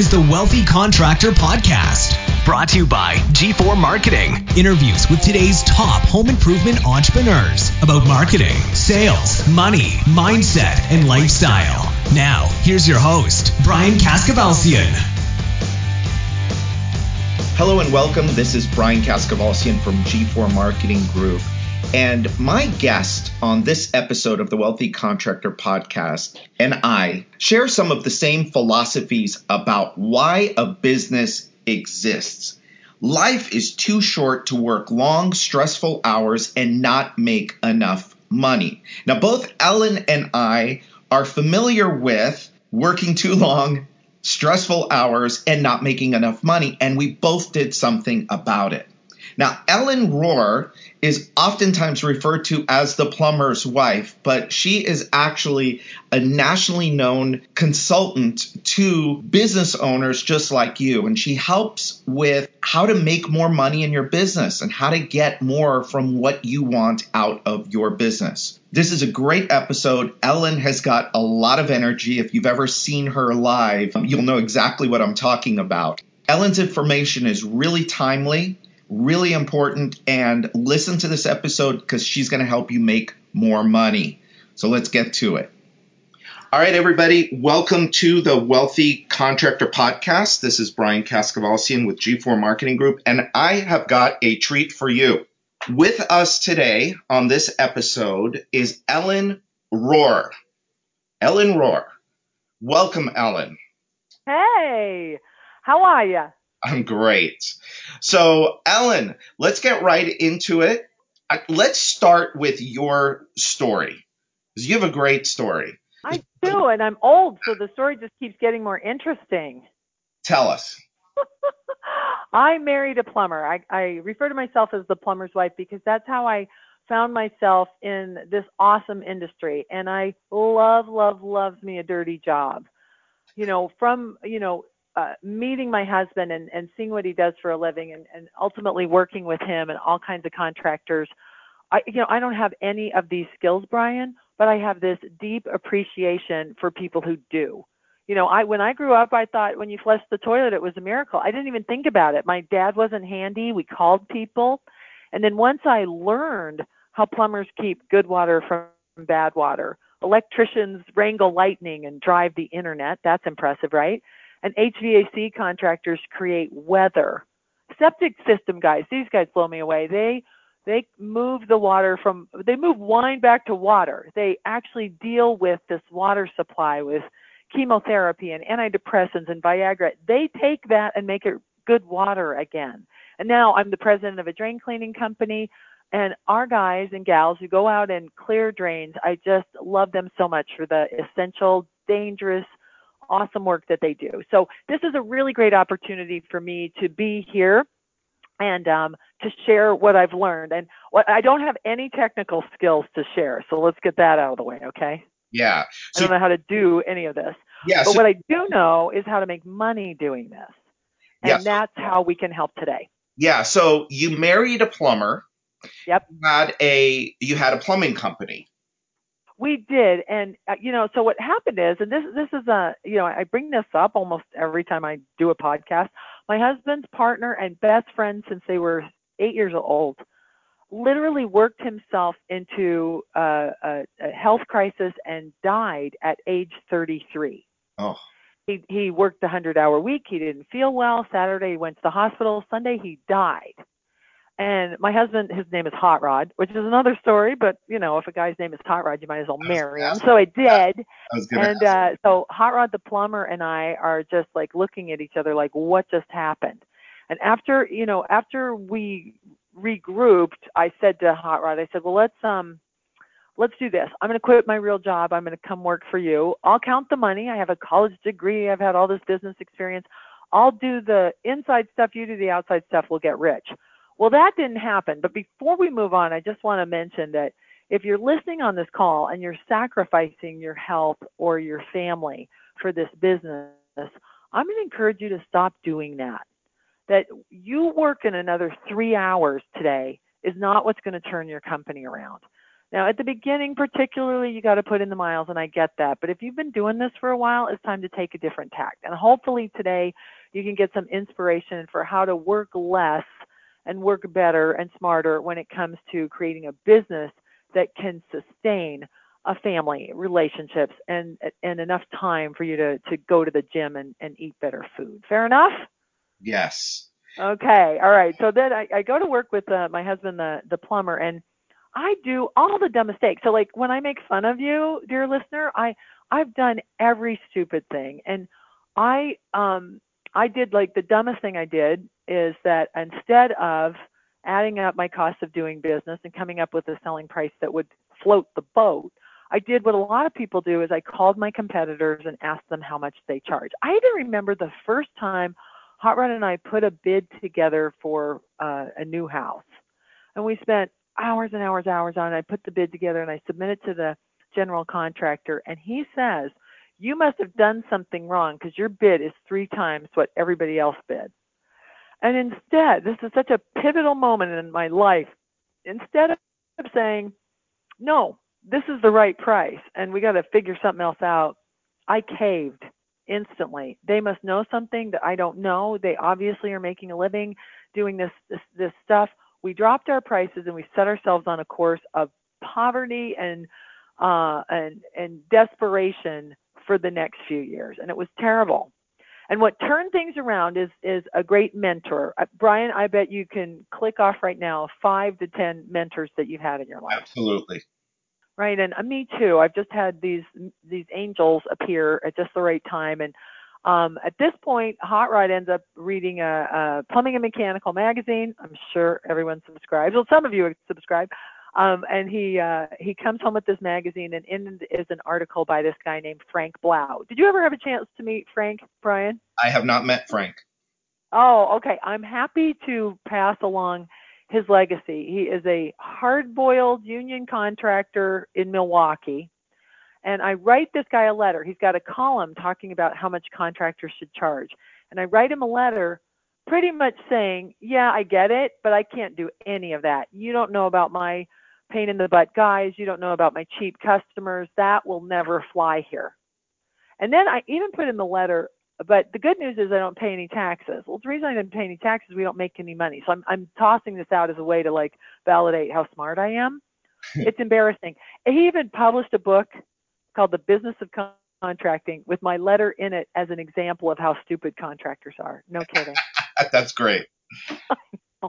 is the Wealthy Contractor Podcast. Brought to you by G4 Marketing. Interviews with today's top home improvement entrepreneurs about marketing, sales, money, mindset, and lifestyle. Now, here's your host, Brian Kaskavalciyan. Hello and welcome. This is Brian Kaskavalciyan from G4 Marketing Group. And my guest on this episode of the Wealthy Contractor podcast and I share some of the same philosophies about why a business exists. Life is too short to work long, stressful hours and not make enough money. Now, both Ellen and I are familiar with working too long, stressful hours, and not making enough money, and we both did something about it. Now, Ellen Rohr is oftentimes referred to as the plumber's wife, but she is actually a nationally known consultant to business owners just like you. And she helps with how to make more money in your business and how to get more from what you want out of your business. This is a great episode. Ellen has got a lot of energy. If you've ever seen her live, you'll know exactly what I'm talking about. Ellen's information is really timely really important. And listen to this episode because she's going to help you make more money. So let's get to it. All right, everybody, welcome to the Wealthy Contractor Podcast. This is Brian Kaskavalciyan with G4 Marketing Group, and I have got a treat for you. With us today on this episode is Ellen Rohr. Ellen Rohr. Welcome, Ellen. Hey, how are you? I'm great. So, Ellen, let's get right into it. Let's start with your story. Because you have a great story. I do, and I'm old, so the story just keeps getting more interesting. Tell us. I married a plumber. I, I refer to myself as the plumber's wife because that's how I found myself in this awesome industry. And I love, love, loves me a dirty job. You know, from, you know, uh, meeting my husband and, and seeing what he does for a living and, and ultimately working with him and all kinds of contractors. I, you know, I don't have any of these skills, Brian, but I have this deep appreciation for people who do. You know, I when I grew up, I thought when you flushed the toilet, it was a miracle. I didn't even think about it. My dad wasn't handy. We called people, and then once I learned how plumbers keep good water from bad water, electricians wrangle lightning and drive the internet. That's impressive, right? And HVAC contractors create weather. Septic system guys, these guys blow me away. They they move the water from they move wine back to water. They actually deal with this water supply with chemotherapy and antidepressants and Viagra. They take that and make it good water again. And now I'm the president of a drain cleaning company and our guys and gals who go out and clear drains, I just love them so much for the essential, dangerous, awesome work that they do. So this is a really great opportunity for me to be here and um, to share what I've learned. And what I don't have any technical skills to share, so let's get that out of the way, okay? Yeah. So, I don't know how to do any of this. Yeah. But so, what I do know is how to make money doing this, and Yes. that's how we can help today. yeah. So you married a plumber. Yep. You had a you had a plumbing company. We did, and uh, you know, so what happened is, and this this is a, you know, I bring this up almost every time I do a podcast. My husband's partner and best friend since they were eight years old, literally worked himself into a, a, a health crisis and died at age 33. Oh. He he worked a hundred hour week. He didn't feel well. Saturday he went to the hospital. Sunday he died. And my husband, his name is Hot Rod, which is another story. But you know, if a guy's name is Hot Rod, you might as well marry him. So I did. I And uh, so Hot Rod the plumber and I are just like looking at each other like, what just happened? And after you know, after we regrouped, I said to Hot Rod, I said, well, let's um, let's do this. I'm going to quit my real job. I'm going to come work for you. I'll count the money. I have a college degree. I've had all this business experience. I'll do the inside stuff. You do the outside stuff. We'll get rich. Well, that didn't happen. But before we move on, I just want to mention that if you're listening on this call and you're sacrificing your health or your family for this business, I'm going to encourage you to stop doing that. That you work in another three hours today is not what's going to turn your company around. Now, at the beginning, particularly, you got to put in the miles, and I get that. But if you've been doing this for a while, it's time to take a different tack. And hopefully today you can get some inspiration for how to work less and work better and smarter when it comes to creating a business that can sustain a family, relationships, and and enough time for you to to go to the gym and, and eat better food. Fair enough? Yes. Okay. All right. So then I, I go to work with uh, my husband, the the plumber, and I do all the dumb mistakes. So like when I make fun of you, dear listener, I I've done every stupid thing, and I um I did like the dumbest thing I did is that instead of adding up my cost of doing business and coming up with a selling price that would float the boat, I did what a lot of people do is I called my competitors and asked them how much they charge. I even remember the first time Hot Rod and I put a bid together for uh, a new house. And we spent hours and hours, and hours on it. I put the bid together and I submitted to the general contractor and he says, you must have done something wrong because your bid is three times what everybody else bid. And instead, this is such a pivotal moment in my life. Instead of saying, no, this is the right price and we got to figure something else out, I caved instantly. They must know something that I don't know. They obviously are making a living doing this this, this stuff. We dropped our prices and we set ourselves on a course of poverty and uh, and and desperation for the next few years, and it was terrible. And what turned things around is is a great mentor. Uh, Brian, I bet you can click off right now five to ten mentors that you've had in your life. Absolutely. Right, and uh, me too. I've just had these these angels appear at just the right time, and um, at this point, Hot Rod ends up reading a, a Plumbing and Mechanical magazine. I'm sure everyone subscribes. Well, some of you subscribe. Um, and he uh, he comes home with this magazine, and in is an article by this guy named Frank Blau. Did you ever have a chance to meet Frank, Brian? I have not met Frank. Oh, okay. I'm happy to pass along his legacy. He is a hard-boiled union contractor in Milwaukee, and I write this guy a letter. He's got a column talking about how much contractors should charge, and I write him a letter pretty much saying, "Yeah, I get it, but I can't do any of that. You don't know about my pain in the butt guys. You don't know about my cheap customers. That will never fly here. And then I even put in the letter, but the good news is I don't pay any taxes. Well, the reason I didn't pay any taxes, we don't make any money. So I'm, I'm tossing this out as a way to like validate how smart I am. it's embarrassing. He even published a book called The Business of Contracting with my letter in it as an example of how stupid contractors are. No kidding. That's great.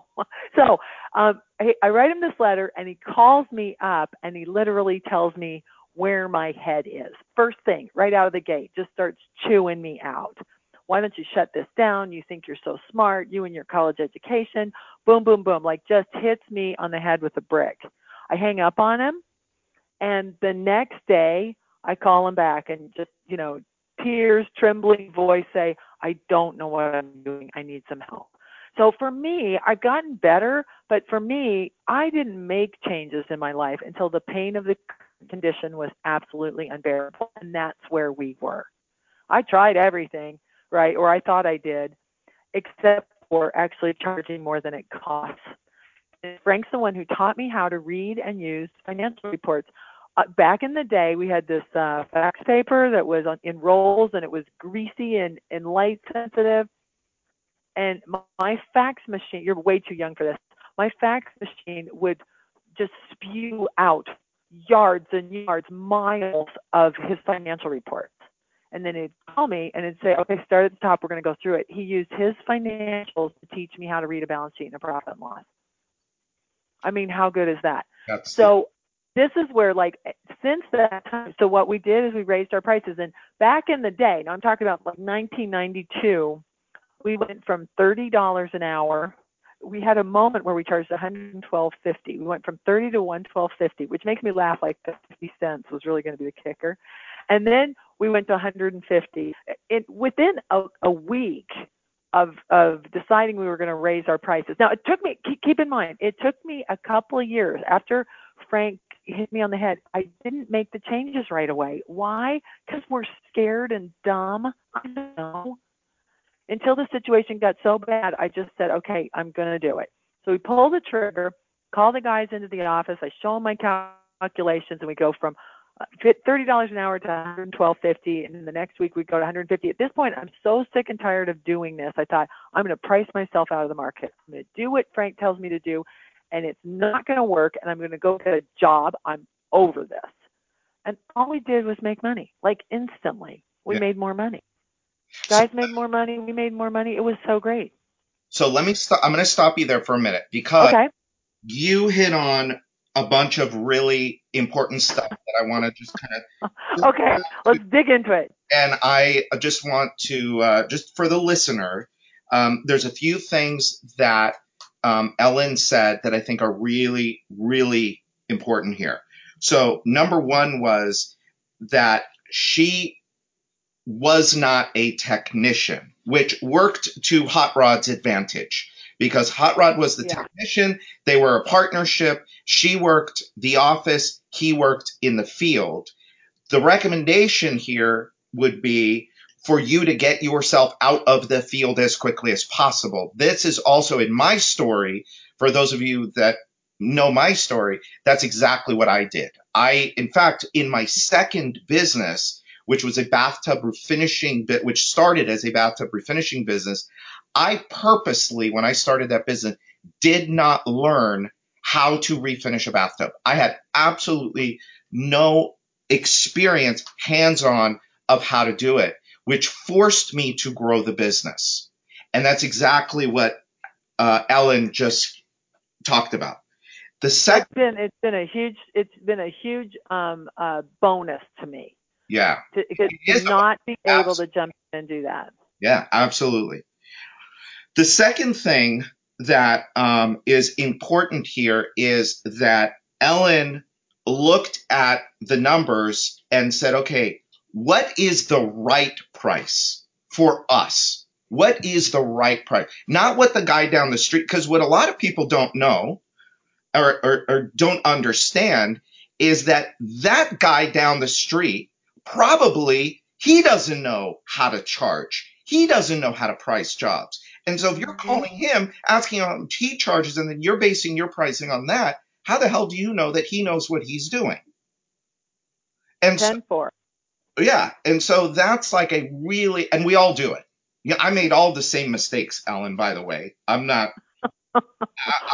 so um, I, I write him this letter, and he calls me up, and he literally tells me where my head is. First thing, right out of the gate, just starts chewing me out. Why don't you shut this down? You think you're so smart, you and your college education. Boom, boom, boom, like just hits me on the head with a brick. I hang up on him, and the next day I call him back and just, you know, tears, trembling voice say, I don't know what I'm doing. I need some help. So for me, I've gotten better, but for me, I didn't make changes in my life until the pain of the condition was absolutely unbearable. And that's where we were. I tried everything, right? Or I thought I did, except for actually charging more than it costs. And Frank's the one who taught me how to read and use financial reports. Uh, back in the day, we had this uh, fax paper that was on, in rolls and it was greasy and, and light sensitive and my fax machine you're way too young for this my fax machine would just spew out yards and yards miles of his financial reports. And then he'd call me and he'd say okay start at the top. We're going to go through it. He used his financials to teach me how to read a balance sheet and a profit and loss. I mean how good is that? That's so this is where like since that time so what we did is we raised our prices. And back in the day now i'm talking about like 1992 we went from $30 an hour. We had a moment where we charged 112.50. We went from 30 to 112.50, which makes me laugh. Like 50 cents was really going to be the kicker, and then we went to 150. It within a, a week of of deciding we were going to raise our prices. Now it took me. Keep in mind, it took me a couple of years after Frank hit me on the head. I didn't make the changes right away. Why? Because we're scared and dumb. I know until the situation got so bad, I just said, okay, I'm going to do it. So we pull the trigger, call the guys into the office. I show them my calculations and we go from uh, $30 an hour to 112.50 and then the next week we go to 150 at this point i'm so sick and tired of doing this i thought i'm going to price myself out of the market i'm going to do what frank tells me to do and it's not going to work and i'm going to go get a job i'm over this and all we did was make money like instantly we yeah. made more money guys so, made more money we made more money it was so great so let me stop i'm going to stop you there for a minute because okay. you hit on a bunch of really important stuff that I want to just kind of. okay, let's dig into it. And I just want to, uh, just for the listener, um, there's a few things that um, Ellen said that I think are really, really important here. So, number one was that she was not a technician, which worked to Hot Rod's advantage because Hot Rod was the yeah. technician. They were a partnership. She worked the office. He worked in the field. The recommendation here would be for you to get yourself out of the field as quickly as possible. This is also in my story. For those of you that know my story, that's exactly what I did. I, in fact, in my second business, which was a bathtub refinishing bit, which started as a bathtub refinishing business, I purposely, when I started that business, did not learn how to refinish a bathtub. I had absolutely no experience hands on of how to do it, which forced me to grow the business. And that's exactly what uh, Ellen just talked about. The second, it's been it's been a huge it's been a huge um, uh, bonus to me. Yeah, to, to not be able to jump in and do that. Yeah, absolutely. The second thing that um, is important here is that Ellen looked at the numbers and said, okay, what is the right price for us? What is the right price? Not what the guy down the street, because what a lot of people don't know or, or, or don't understand is that that guy down the street probably he doesn't know how to charge. He doesn't know how to price jobs. And so if you're mm-hmm. calling him, asking him what he charges, and then you're basing your pricing on that, how the hell do you know that he knows what he's doing? And 10 so, Yeah. And so that's like a really, and we all do it. Yeah, I made all the same mistakes, Ellen, by the way. I'm not. I,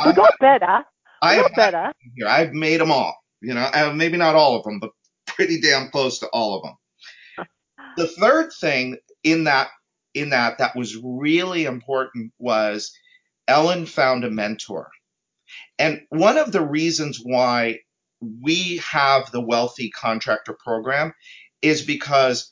we got better. We I got better. Here. I've made them all. You know, uh, maybe not all of them, but pretty damn close to all of them. the third thing in that in that that was really important was Ellen found a mentor. And one of the reasons why we have the wealthy contractor program is because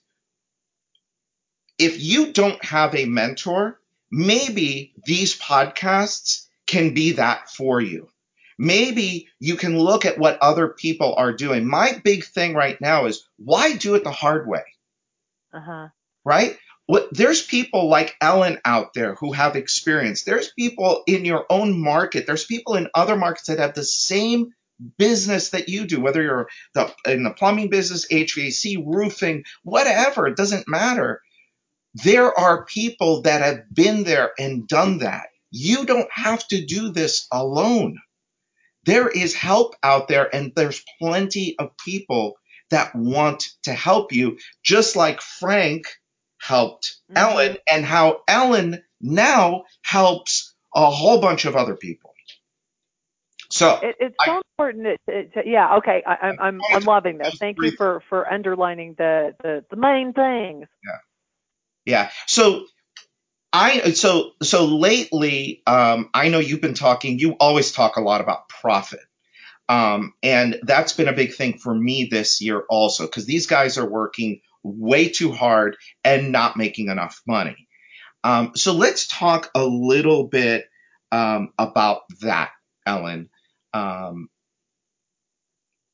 if you don't have a mentor, maybe these podcasts can be that for you. Maybe you can look at what other people are doing. My big thing right now is why do it the hard way? Uh-huh. Right? what, there's people like Ellen out there who have experience. There's people in your own market. There's people in other markets that have the same business that you do, whether you're the, in the plumbing business, HVAC, roofing, whatever, it doesn't matter. There are people that have been there and done that. You don't have to do this alone. There is help out there and there's plenty of people that want to help you, just like Frank helped mm-hmm. Ellen and how Ellen now helps a whole bunch of other people. So it, it's so I, important. To, to, yeah, okay, I, am I'm I'm loving this. Thank you for for underlining the the, the main things. Yeah, yeah. So I so so lately, um, I know you've been talking. You always talk a lot about profit. Um, and that's been a big thing for me this year also, because these guys are working way too hard and not making enough money. Um, so let's talk a little bit um, about that, Ellen. Um,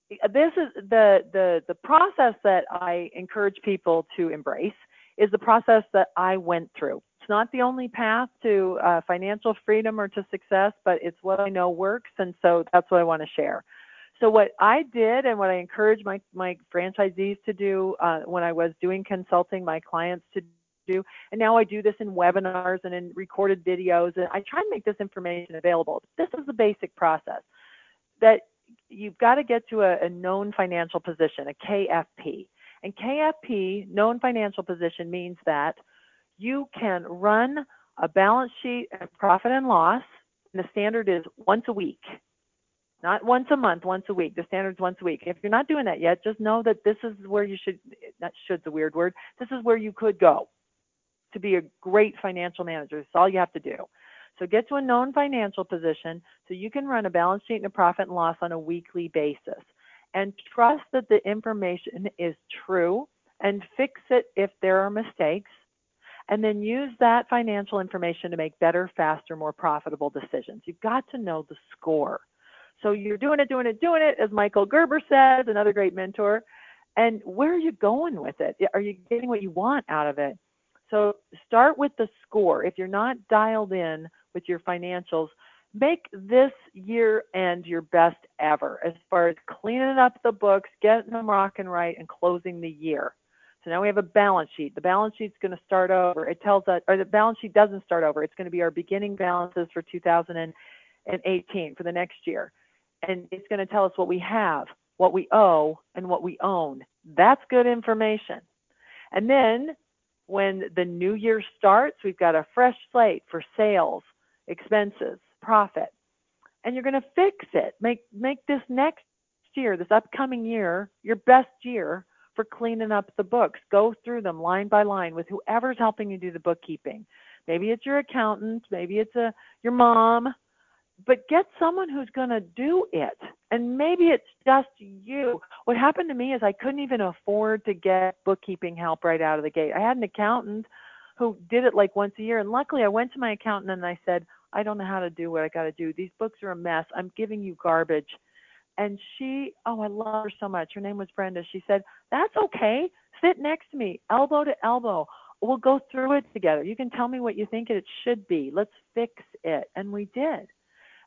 this is the, the the process that I encourage people to embrace is the process that I went through. It's not the only path to uh, financial freedom or to success, but it's what I know works, and so that's what I want to share. So what I did and what I encourage my, my franchisees to do uh, when I was doing consulting, my clients to do, and now I do this in webinars and in recorded videos, and I try and make this information available. This is the basic process that you've got to get to a, a known financial position, a KFP. And KFP, known financial position, means that you can run a balance sheet and profit and loss. And the standard is once a week, not once a month, once a week. The standard's once a week. If you're not doing that yet, just know that this is where you should, that should's a weird word, this is where you could go to be a great financial manager. That's all you have to do. So get to a known financial position so you can run a balance sheet and a profit and loss on a weekly basis. And trust that the information is true and fix it if there are mistakes. And then use that financial information to make better, faster, more profitable decisions. You've got to know the score. So you're doing it, doing it, doing it, as Michael Gerber says, another great mentor. And where are you going with it? Are you getting what you want out of it? So start with the score. If you're not dialed in with your financials, make this year end your best ever as far as cleaning up the books, getting them rocking right, and closing the year. So now we have a balance sheet. The balance sheet's going to start over. It tells us, or the balance sheet doesn't start over. It's going to be our beginning balances for 2018 for the next year. And it's going to tell us what we have, what we owe, and what we own. That's good information. And then when the new year starts, we've got a fresh slate for sales, expenses, profit. And you're going to fix it. Make make this next year, this upcoming year, your best year for cleaning up the books. Go through them line by line with whoever's helping you do the bookkeeping. Maybe it's your accountant, maybe it's a your mom, but get someone who's going to do it. And maybe it's just you. What happened to me is I couldn't even afford to get bookkeeping help right out of the gate. I had an accountant who did it like once a year. And luckily, I went to my accountant and I said, I don't know how to do what I got to do. These books are a mess. I'm giving you garbage. And she, oh, I love her so much. Her name was Brenda. She said, That's okay. Sit next to me, elbow to elbow. We'll go through it together. You can tell me what you think it should be. Let's fix it. And we did.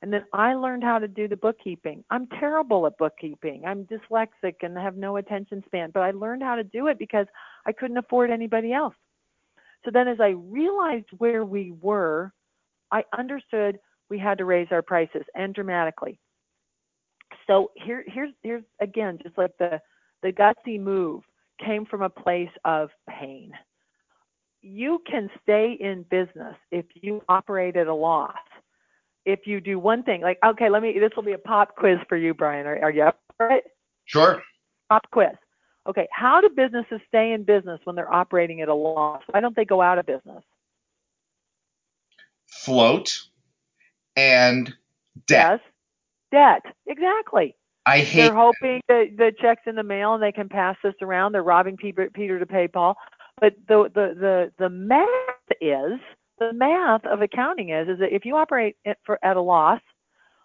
And then I learned how to do the bookkeeping. I'm terrible at bookkeeping. I'm dyslexic and have no attention span, but I learned how to do it because I couldn't afford anybody else. So then as I realized where we were, I understood we had to raise our prices and dramatically. So here here's here's again just like the the gutsy move came from a place of pain. You can stay in business if you operate at a loss if you do one thing, like, okay, let me, this will be a pop quiz for you, Brian. Are, are you up for it? Sure. Pop quiz. Okay, how do businesses stay in business when they're operating at a loss? Why don't they go out of business? Float and debt. Yes, debt. Exactly. I hate. They're hoping that the checks in the mail and they can pass this around. They're robbing Peter, Peter to pay Paul. But the the the the math is the math of accounting is is that if you operate at, for, at a loss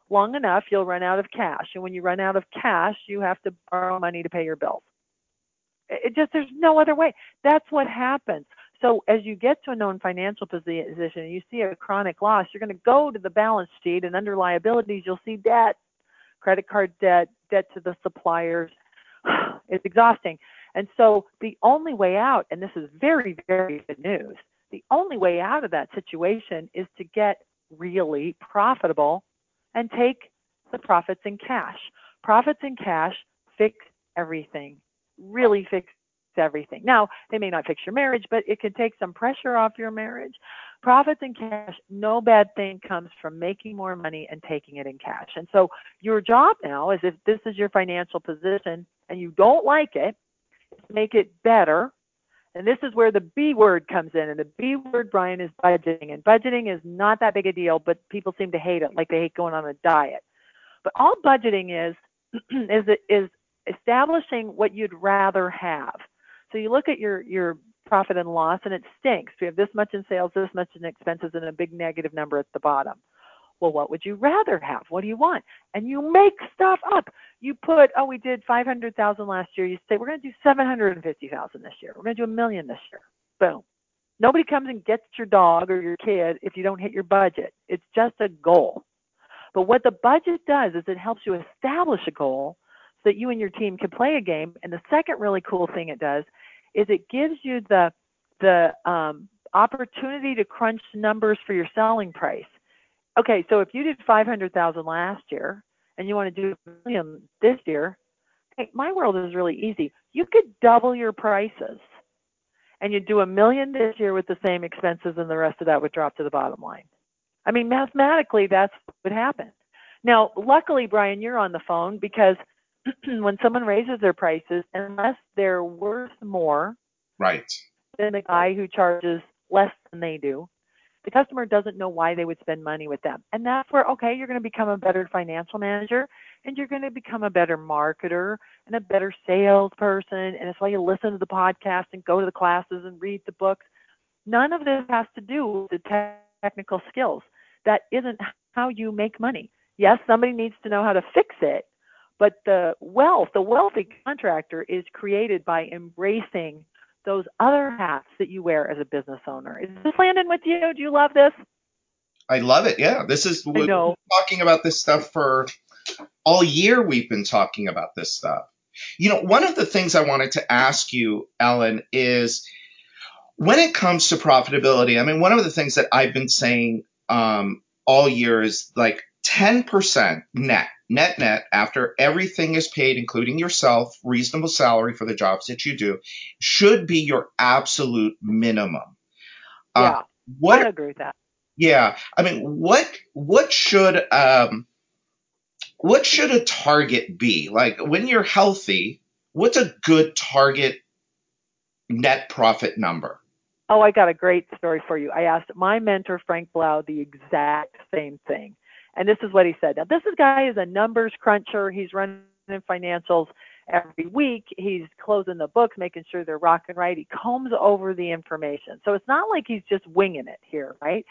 long enough, you'll run out of cash, and when you run out of cash, you have to borrow money to pay your bills. It just there's no other way. That's what happens. So as you get to a known financial position and you see a chronic loss, you're going to go to the balance sheet and under liabilities you'll see debt, credit card debt, debt to the suppliers. It's exhausting. And so the only way out, and this is very, very good news, the only way out of that situation is to get really profitable and take the profits in cash. Profits in cash fix everything, really fix everything. Now, they may not fix your marriage, but it can take some pressure off your marriage. Profits and cash, no bad thing comes from making more money and taking it in cash. And so your job now is if this is your financial position and you don't like it, make it better and this is where the B word comes in. And the B word, Brian, is budgeting. And budgeting is not that big a deal, but people seem to hate it, like they hate going on a diet. But all budgeting is is is establishing what you'd rather have. So you look at your your profit and loss, and it stinks. We have this much in sales, this much in expenses, and a big negative number at the bottom well, what would you rather have? What do you want? And you make stuff up. You put, oh, we did 500,000 last year. You say, we're going to do 750,000 this year. We're going to do a million this year. Boom. Nobody comes and gets your dog or your kid if you don't hit your budget. It's just a goal. But what the budget does is it helps you establish a goal so that you and your team can play a game. And the second really cool thing it does is it gives you the the um, opportunity to crunch numbers for your selling price okay, so if you did 500,000 last year and you want to do a million this year, hey, my world is really easy. You could double your prices and you do a million this year with the same expenses and the rest of that would drop to the bottom line. I mean, mathematically, that's what would happen. Now, luckily, Brian, you're on the phone because when someone raises their prices, unless they're worth more right. than the guy who charges less than they do, the customer doesn't know why they would spend money with them. And that's where, okay, you're going to become a better financial manager and you're going to become a better marketer and a better salesperson. And that's why you listen to the podcast and go to the classes and read the books. None of this has to do with the technical skills. That isn't how you make money. Yes, somebody needs to know how to fix it, but the wealth, the wealthy contractor is created by embracing those other hats that you wear as a business owner. Is this landing with you? Do you love this? I love it. Yeah, this is we're talking about this stuff for all year. We've been talking about this stuff. You know, one of the things I wanted to ask you, Ellen, is when it comes to profitability. I mean, one of the things that I've been saying um, all year is like 10% net, net, net, after everything is paid, including yourself, reasonable salary for the jobs that you do, should be your absolute minimum. Uh, yeah, uh, what, I agree with that. Yeah, I mean, what what should um, what should a target be? Like when you're healthy, what's a good target net profit number? Oh, I got a great story for you. I asked my mentor Frank Blau the exact same thing. And this is what he said. Now, this guy is a numbers cruncher. He's running financials every week. He's closing the books, making sure they're rocking right. He combs over the information. So it's not like he's just winging it here, right?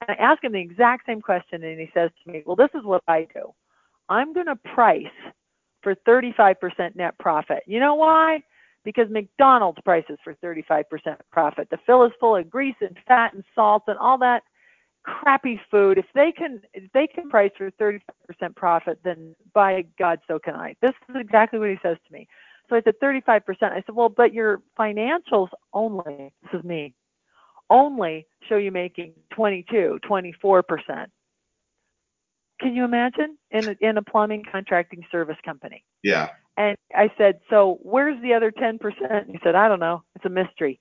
And I ask him the exact same question, and he says to me, Well, this is what I do I'm going to price for 35% net profit. You know why? Because McDonald's prices for 35% profit. The fill is full of grease and fat and salt and all that crappy food, if they can if they can price for 35% profit, then by God, so can I. This is exactly what he says to me. So I said 35%. I said, well, but your financials only, this is me, only show you making 22, 24%. Can you imagine in a, in a plumbing contracting service company? Yeah. And I said, so where's the other 10%? He said, I don't know. It's a mystery.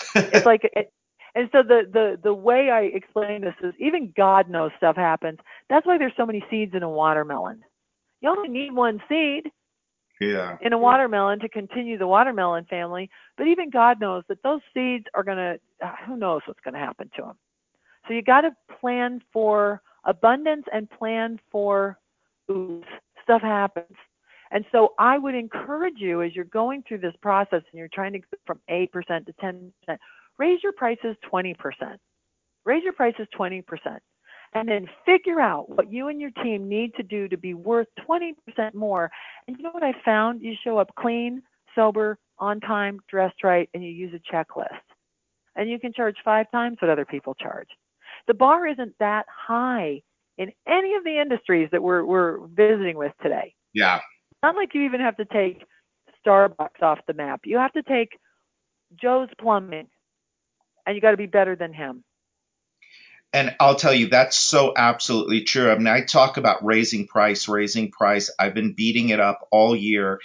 it's like it, and so the the the way I explain this is even God knows stuff happens. That's why there's so many seeds in a watermelon. You only need one seed. Yeah. In a watermelon to continue the watermelon family, but even God knows that those seeds are going to uh, who knows what's going to happen to them. So you got to plan for abundance and plan for oops, stuff happens. And so I would encourage you as you're going through this process and you're trying to go from 8% to 10%, raise your prices 20%. Raise your prices 20%. And then figure out what you and your team need to do to be worth 20% more. And you know what I found? You show up clean, sober, on time, dressed right, and you use a checklist. And you can charge five times what other people charge. The bar isn't that high in any of the industries that we're, we're visiting with today. Yeah. Not like you even have to take Starbucks off the map. You have to take Joe's Plumbing and you got to be better than him. And I'll tell you, that's so absolutely true. I mean, I talk about raising price, raising price. I've been beating it up all year.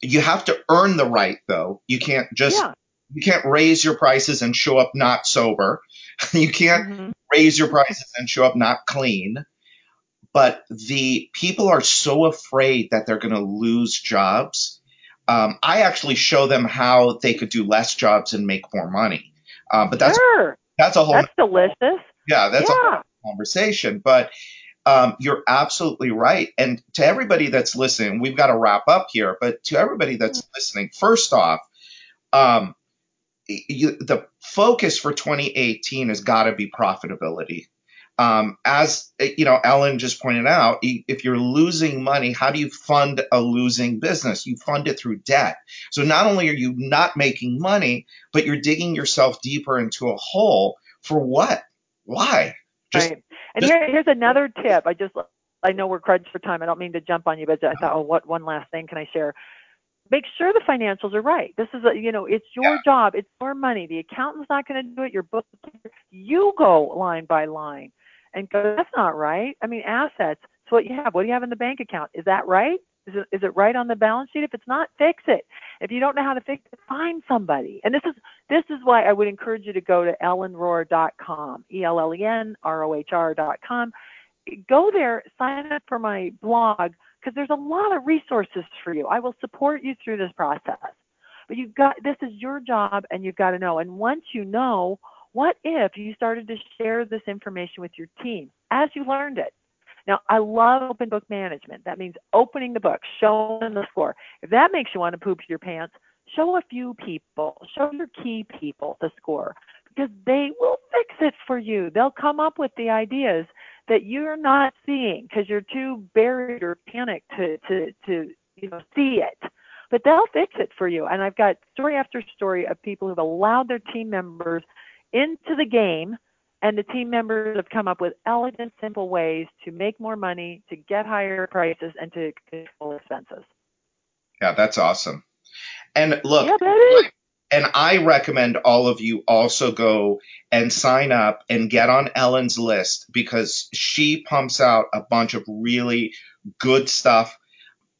You have to earn the right, though. You can't just, yeah. you can't raise your prices and show up not sober. you can't mm-hmm. raise your prices and show up not clean. But the people are so afraid that they're going to lose jobs. Um, I actually show them how they could do less jobs and make more money. Uh, but that's sure. that's a whole that's delicious. Yeah, that's yeah. a conversation. But um, you're absolutely right. And to everybody that's listening, we've got to wrap up here. But to everybody that's mm-hmm. listening, first off, um, you, the focus for 2018 has got to be profitability. Um, as you know, Ellen just pointed out, if you're losing money, how do you fund a losing business? You fund it through debt. So not only are you not making money, but you're digging yourself deeper into a hole for what? Why? Just, right. And just, here, here's another tip. I just, I know we're crunched for time. I don't mean to jump on you, but I thought, oh, what one last thing can I share? Make sure the financials are right. This is, a, you know, it's your yeah. job. It's your money. The accountant's not going to do it. Your book, you go line by line and go, that's not right. I mean, assets, It's what you have. What do you have in the bank account? Is that right? Is it, is it right on the balance sheet? If it's not, fix it. If you don't know how to fix it, find somebody. And this is this is why I would encourage you to go to ellenrohr.com, E-L-L-E-N-R-O-H-R.com. Go there, sign up for my blog because there's a lot of resources for you. I will support you through this process. But you've got this is your job, and you've got to know. And once you know, what if you started to share this information with your team as you learned it? Now, I love open book management. That means opening the book, showing the score. If that makes you want to poop your pants, show a few people, show your key people the score because they will fix it for you. They'll come up with the ideas that you're not seeing because you're too buried or panicked to, to, to you know, see it. But they'll fix it for you. And I've got story after story of people who've allowed their team members into the game and the team members have come up with elegant, simple ways to make more money, to get higher prices, and to control expenses. Yeah, that's awesome. And look, yeah, and I recommend all of you also go and sign up and get on Ellen's list because she pumps out a bunch of really good stuff.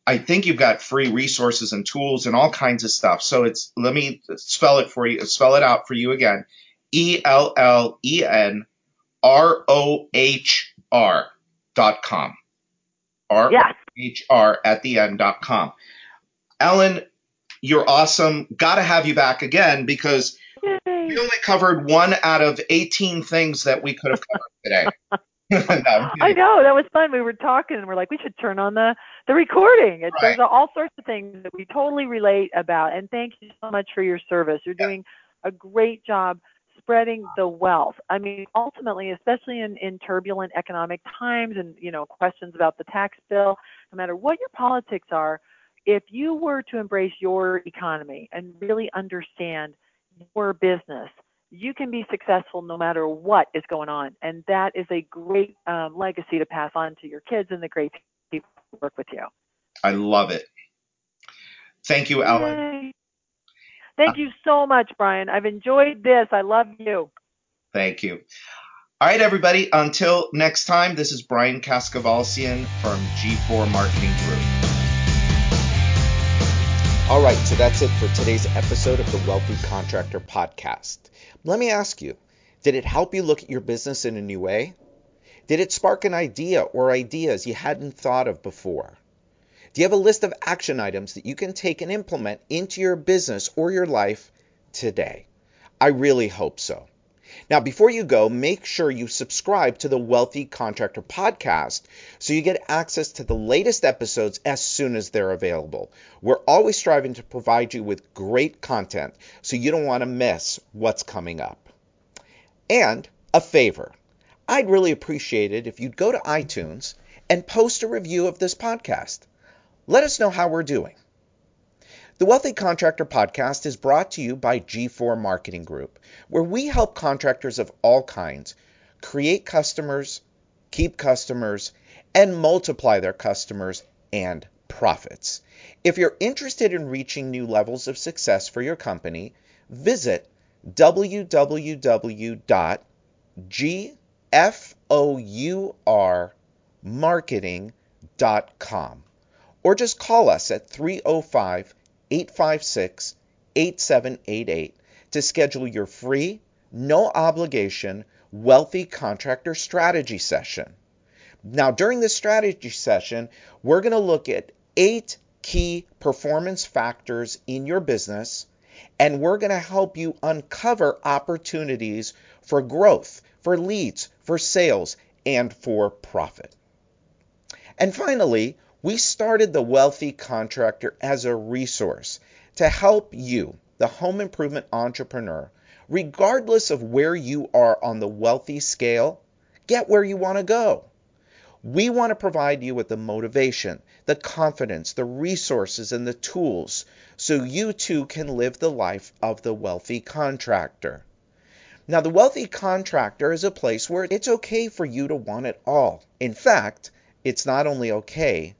I think you've got free resources and tools and all kinds of stuff. So it's let me spell it for you, spell it out for you again. E L L E N R O H R dot com. R O H R at the end dot com. Ellen, you're awesome. Got to have you back again because Yay. we only covered one out of 18 things that we could have covered today. I know that was fun. We were talking, and we're like, we should turn on the the recording. It, right. There's all sorts of things that we totally relate about. And thank you so much for your service. You're doing a great job spreading the wealth. I mean, ultimately, especially in, in turbulent economic times and, you know, questions about the tax bill, no matter what your politics are, if you were to embrace your economy and really understand your business, you can be successful no matter what is going on. And that is a great um, legacy to pass on to your kids and the great people who work with you. I love it. Thank you, Ellen. Yay. Thank uh, you so much, Brian. I've enjoyed this. I love you. Thank you. All right, everybody. Until next time, this is Brian Kaskavalciyan from G4 Marketing Group. All right, so that's it for today's episode of the Wealthy Contractor Podcast. Let me ask you did it help you look at your business in a new way? Did it spark an idea or ideas you hadn't thought of before? Do you have a list of action items that you can take and implement into your business or your life today? I really hope so. Now, before you go, make sure you subscribe to the Wealthy Contractor podcast so you get access to the latest episodes as soon as they're available. We're always striving to provide you with great content so you don't want to miss what's coming up. And a favor I'd really appreciate it if you'd go to iTunes and post a review of this podcast. Let us know how we're doing. The Wealthy Contractor Podcast is brought to you by G4 Marketing Group, where we help contractors of all kinds create customers, keep customers, and multiply their customers and profits. If you're interested in reaching new levels of success for your company, visit www.gfourmarketing.com or just call us at 305 856 8788 to schedule your free, no obligation, wealthy contractor strategy session. Now, during this strategy session, we're going to look at eight key performance factors in your business, and we're going to help you uncover opportunities for growth, for leads, for sales, and for profit. And finally, we started the Wealthy Contractor as a resource to help you, the home improvement entrepreneur, regardless of where you are on the wealthy scale, get where you want to go. We want to provide you with the motivation, the confidence, the resources, and the tools so you too can live the life of the wealthy contractor. Now, the wealthy contractor is a place where it's okay for you to want it all. In fact, it's not only okay,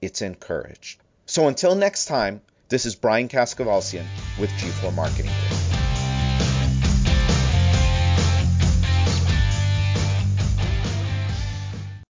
it's encouraged. So until next time, this is Brian Kaskavalciyan with G4 Marketing.